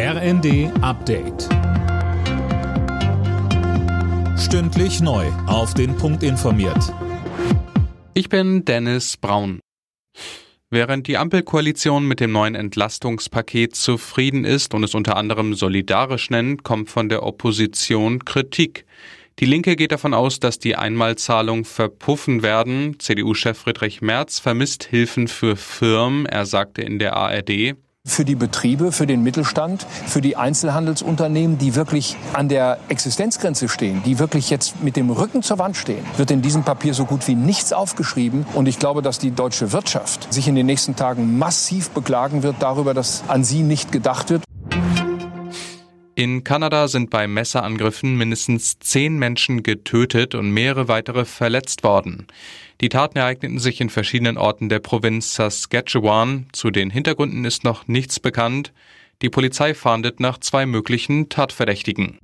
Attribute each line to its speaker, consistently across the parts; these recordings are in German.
Speaker 1: RND Update. Stündlich neu. Auf den Punkt informiert.
Speaker 2: Ich bin Dennis Braun. Während die Ampelkoalition mit dem neuen Entlastungspaket zufrieden ist und es unter anderem solidarisch nennt, kommt von der Opposition Kritik. Die Linke geht davon aus, dass die Einmalzahlungen verpuffen werden. CDU-Chef Friedrich Merz vermisst Hilfen für Firmen. Er sagte in der ARD,
Speaker 3: für die Betriebe, für den Mittelstand, für die Einzelhandelsunternehmen, die wirklich an der Existenzgrenze stehen, die wirklich jetzt mit dem Rücken zur Wand stehen, wird in diesem Papier so gut wie nichts aufgeschrieben. Und ich glaube, dass die deutsche Wirtschaft sich in den nächsten Tagen massiv beklagen wird darüber, dass an sie nicht gedacht wird.
Speaker 2: In Kanada sind bei Messerangriffen mindestens zehn Menschen getötet und mehrere weitere verletzt worden. Die Taten ereigneten sich in verschiedenen Orten der Provinz Saskatchewan. Zu den Hintergründen ist noch nichts bekannt. Die Polizei fahndet nach zwei möglichen Tatverdächtigen.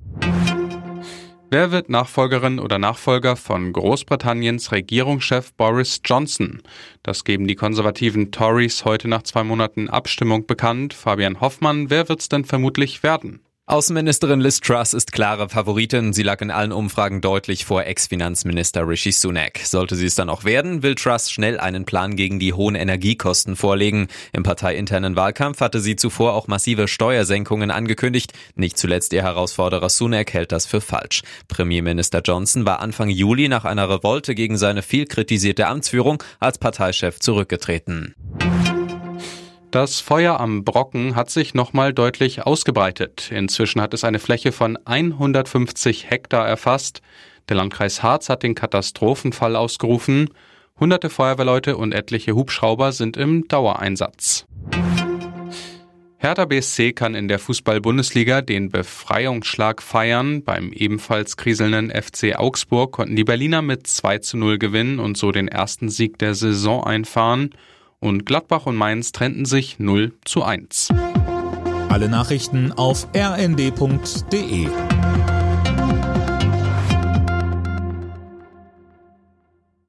Speaker 2: Wer wird Nachfolgerin oder Nachfolger von Großbritanniens Regierungschef Boris Johnson? Das geben die konservativen Tories heute nach zwei Monaten Abstimmung bekannt. Fabian Hoffmann, wer wird's denn vermutlich werden?
Speaker 4: Außenministerin Liz Truss ist klare Favoritin. Sie lag in allen Umfragen deutlich vor Ex-Finanzminister Rishi Sunak. Sollte sie es dann auch werden, will Truss schnell einen Plan gegen die hohen Energiekosten vorlegen. Im parteiinternen Wahlkampf hatte sie zuvor auch massive Steuersenkungen angekündigt. Nicht zuletzt ihr Herausforderer Sunak hält das für falsch. Premierminister Johnson war Anfang Juli nach einer Revolte gegen seine viel kritisierte Amtsführung als Parteichef zurückgetreten.
Speaker 2: Das Feuer am Brocken hat sich nochmal deutlich ausgebreitet. Inzwischen hat es eine Fläche von 150 Hektar erfasst. Der Landkreis Harz hat den Katastrophenfall ausgerufen. Hunderte Feuerwehrleute und etliche Hubschrauber sind im Dauereinsatz. Hertha BSC kann in der Fußball-Bundesliga den Befreiungsschlag feiern. Beim ebenfalls kriselnden FC Augsburg konnten die Berliner mit 2 zu 0 gewinnen und so den ersten Sieg der Saison einfahren und Gladbach und Mainz trennten sich 0 zu 1.
Speaker 1: Alle Nachrichten auf rnd.de